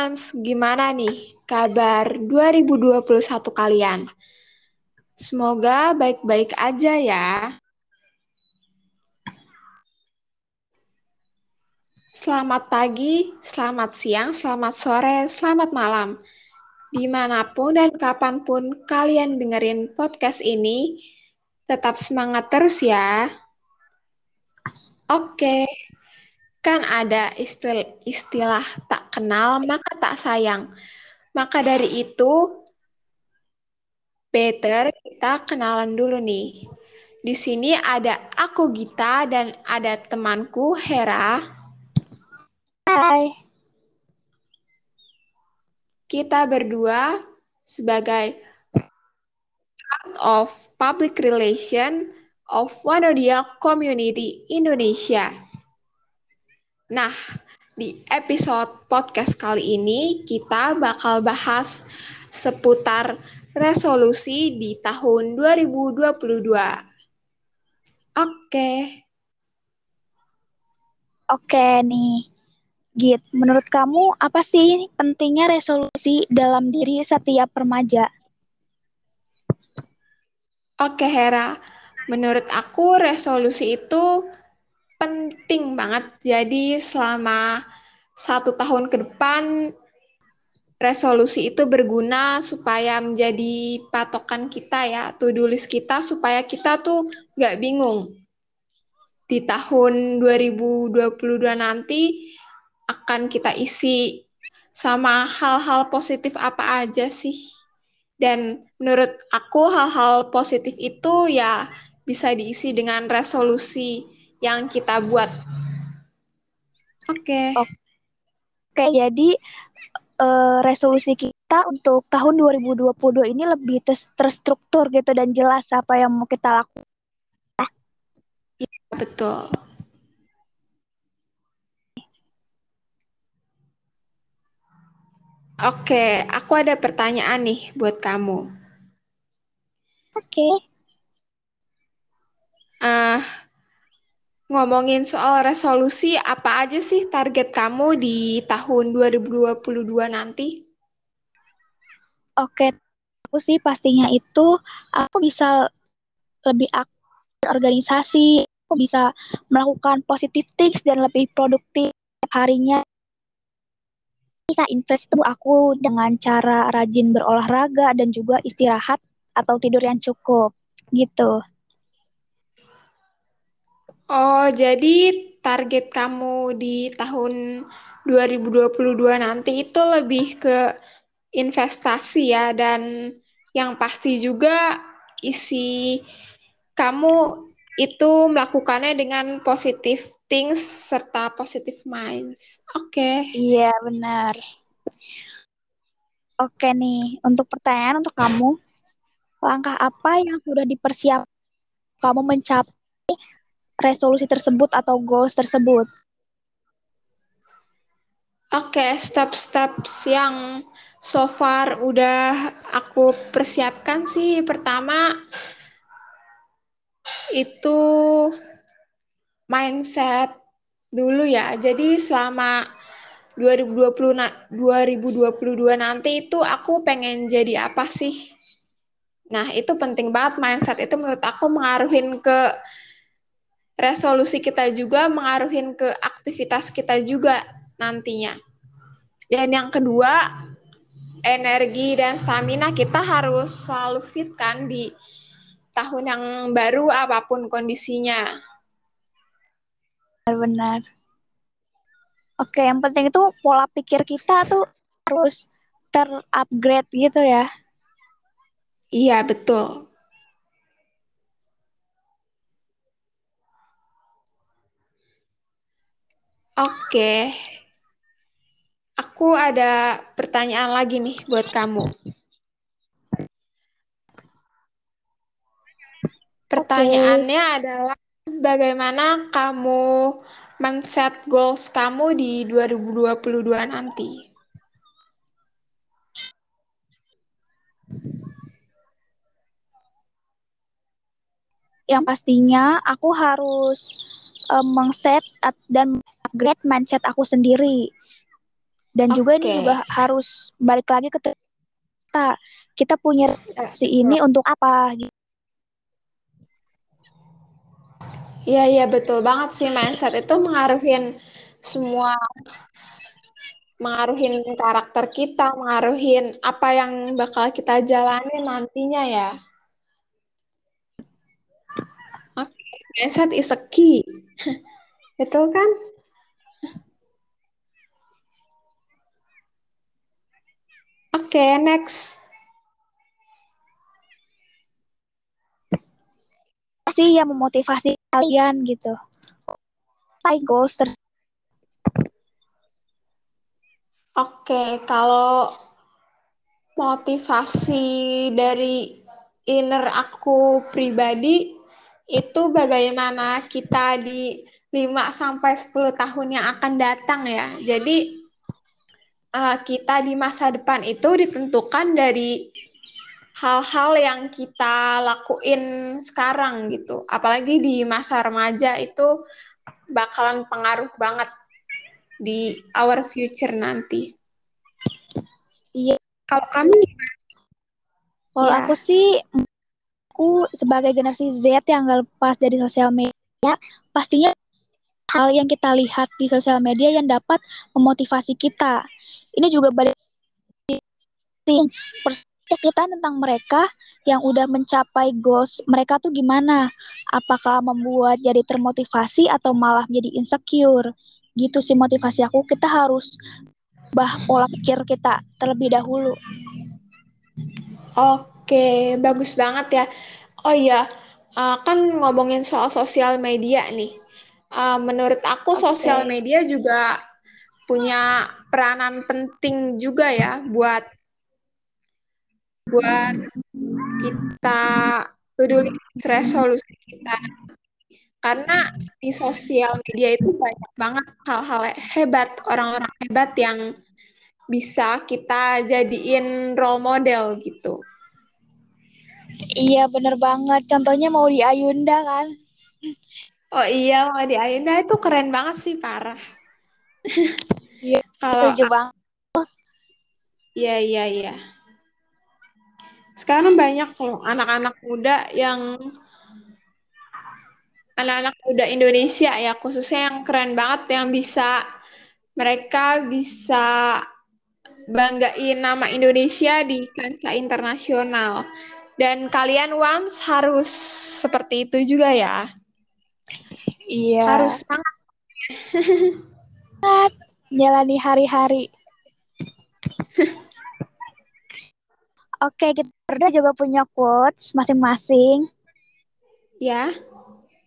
ones, gimana nih kabar 2021 kalian? Semoga baik-baik aja ya. Selamat pagi, selamat siang, selamat sore, selamat malam. Di mana pun dan kapan pun kalian dengerin podcast ini, tetap semangat terus ya. Oke, kan ada istilah, istilah tak kenal maka tak sayang. Maka dari itu, better kita kenalan dulu nih. Di sini ada aku Gita dan ada temanku Hera. Hai. Kita berdua sebagai part of public relation of Wanodia Community Indonesia. Nah, di episode podcast kali ini kita bakal bahas seputar resolusi di tahun 2022. Oke. Oke nih. Git, menurut kamu apa sih pentingnya resolusi dalam diri setiap remaja? Oke, Hera. Menurut aku resolusi itu penting banget. Jadi selama satu tahun ke depan resolusi itu berguna supaya menjadi patokan kita ya, to-do kita supaya kita tuh nggak bingung. Di tahun 2022 nanti akan kita isi sama hal-hal positif apa aja sih. Dan menurut aku hal-hal positif itu ya bisa diisi dengan resolusi yang kita buat. Oke. Okay. Oke, jadi uh, resolusi kita untuk tahun 2022 ini lebih terstruktur gitu dan jelas apa yang mau kita lakukan. Iya, betul. Oke, aku ada pertanyaan nih buat kamu. Oke. Uh, ngomongin soal resolusi, apa aja sih target kamu di tahun 2022 nanti? Oke, aku sih pastinya itu aku bisa lebih aktif organisasi, aku bisa melakukan positif tips dan lebih produktif harinya bisa invest tuh aku dengan cara rajin berolahraga dan juga istirahat atau tidur yang cukup gitu. Oh, jadi target kamu di tahun 2022 nanti itu lebih ke investasi ya dan yang pasti juga isi kamu itu melakukannya dengan positive things serta positive minds. Oke. Okay. Iya, benar. Oke nih, untuk pertanyaan untuk kamu, langkah apa yang sudah dipersiapkan kamu mencapai resolusi tersebut atau goals tersebut? Oke, okay, step-step yang so far udah aku persiapkan sih. Pertama, itu mindset dulu ya. Jadi selama 2020 na 2022 nanti itu aku pengen jadi apa sih? Nah, itu penting banget mindset itu menurut aku mengaruhin ke resolusi kita juga, mengaruhin ke aktivitas kita juga nantinya. Dan yang kedua, energi dan stamina kita harus selalu fit kan di tahun yang baru apa pun kondisinya. Benar-benar. Oke, yang penting itu pola pikir kita tuh harus terupgrade gitu ya. Iya, betul. Oke. Aku ada pertanyaan lagi nih buat kamu. Pertanyaannya okay. adalah bagaimana kamu men-set goals kamu di 2022 nanti? Yang pastinya aku harus um, meng-set dan upgrade mindset aku sendiri. Dan okay. juga ini juga harus balik lagi ke kita. Kita punya si ini untuk apa gitu. Iya, iya betul banget sih mindset itu mengaruhin semua mengaruhin karakter kita, mengaruhin apa yang bakal kita jalani nantinya ya. Oke, okay. mindset is a key. betul kan? Okay, next. sih yang memotivasi kalian gitu? Apa goals ter Oke, kalau motivasi dari inner aku pribadi itu bagaimana kita di 5 sampai 10 tahun yang akan datang ya. Jadi uh, kita di masa depan itu ditentukan dari hal-hal yang kita lakuin sekarang gitu. Apalagi di masa remaja itu bakalan pengaruh banget di our future nanti. Iya. Kalau kamu gimana? Kalau ya. aku sih aku sebagai generasi Z yang gak lepas dari sosial media, pastinya hal yang kita lihat di sosial media yang dapat memotivasi kita. Ini juga balik kita tentang mereka yang udah mencapai goals mereka tuh gimana? Apakah membuat jadi termotivasi atau malah menjadi insecure? gitu sih motivasi aku kita harus bah pola pikir kita terlebih dahulu oke bagus banget ya oh iya uh, kan ngomongin soal sosial media nih uh, menurut aku okay. sosial media juga punya peranan penting juga ya buat buat kita peduli resolusi kita karena di sosial media itu banyak banget hal-hal hebat, orang-orang hebat yang bisa kita jadiin role model gitu. Iya bener banget, contohnya mau di Ayunda kan. Oh iya mau di Ayunda itu keren banget sih parah. Iya, kalau setuju banget. Iya iya iya. Sekarang banyak loh anak-anak muda yang anak-anak muda Indonesia ya khususnya yang keren banget yang bisa mereka bisa banggain nama Indonesia di kancah internasional dan kalian once harus seperti itu juga ya iya harus banget jalani hari-hari Oke, kita berdua juga punya quotes masing-masing. Ya.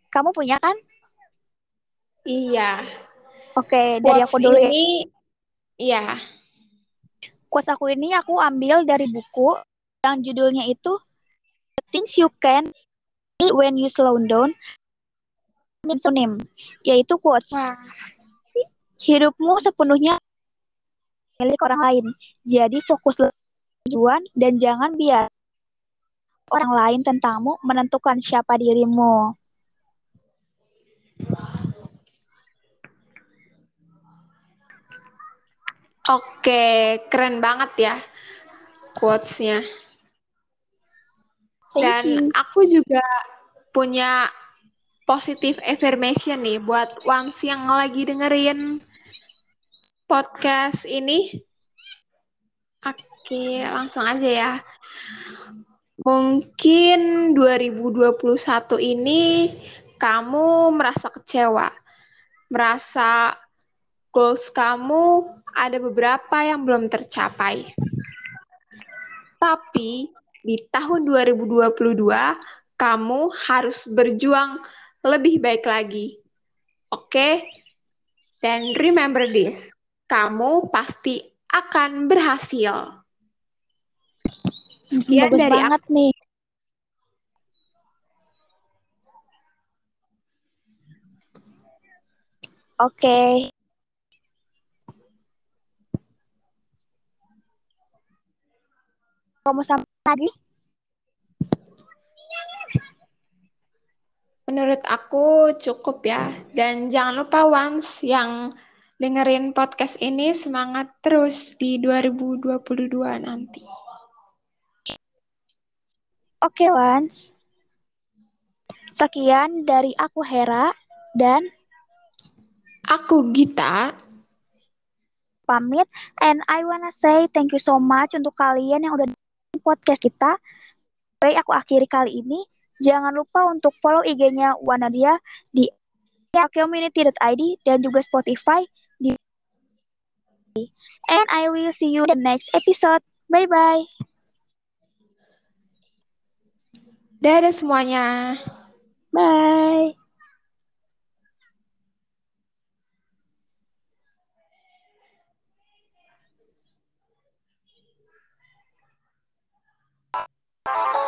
Kamu punya kan? Iya. Oke, dari aku dulu ya. ini, Iya. Quotes aku ini aku ambil dari buku yang judulnya itu The Things You Can When You Slow Down name yaitu quotes Wah. hidupmu sepenuhnya milik orang lain jadi fokus tujuan dan jangan biar orang lain tentangmu menentukan siapa dirimu Oke, keren banget ya quotes-nya. Dan aku juga punya positive affirmation nih buat ones yang lagi dengerin podcast ini. Oke, langsung aja ya. Mungkin 2021 ini kamu merasa kecewa, merasa goals kamu ada beberapa yang belum tercapai. Tapi di tahun 2022 kamu harus berjuang lebih baik lagi. Oke? Okay? Dan remember this, kamu pasti akan berhasil. Sekian Bagus dari banget aku. nih. Oke. Okay. kamu sampai tadi? Menurut aku cukup ya. Dan jangan lupa once yang dengerin podcast ini. Semangat terus di 2022 nanti. Oke, Wans. Sekian dari aku Hera dan aku Gita pamit and I wanna say thank you so much untuk kalian yang udah podcast kita. Baik, aku akhiri kali ini. Jangan lupa untuk follow IG-nya Wanadia di community.id dan juga Spotify di And I will see you in the next episode. Bye-bye. Dadah semuanya. Bye. Thank.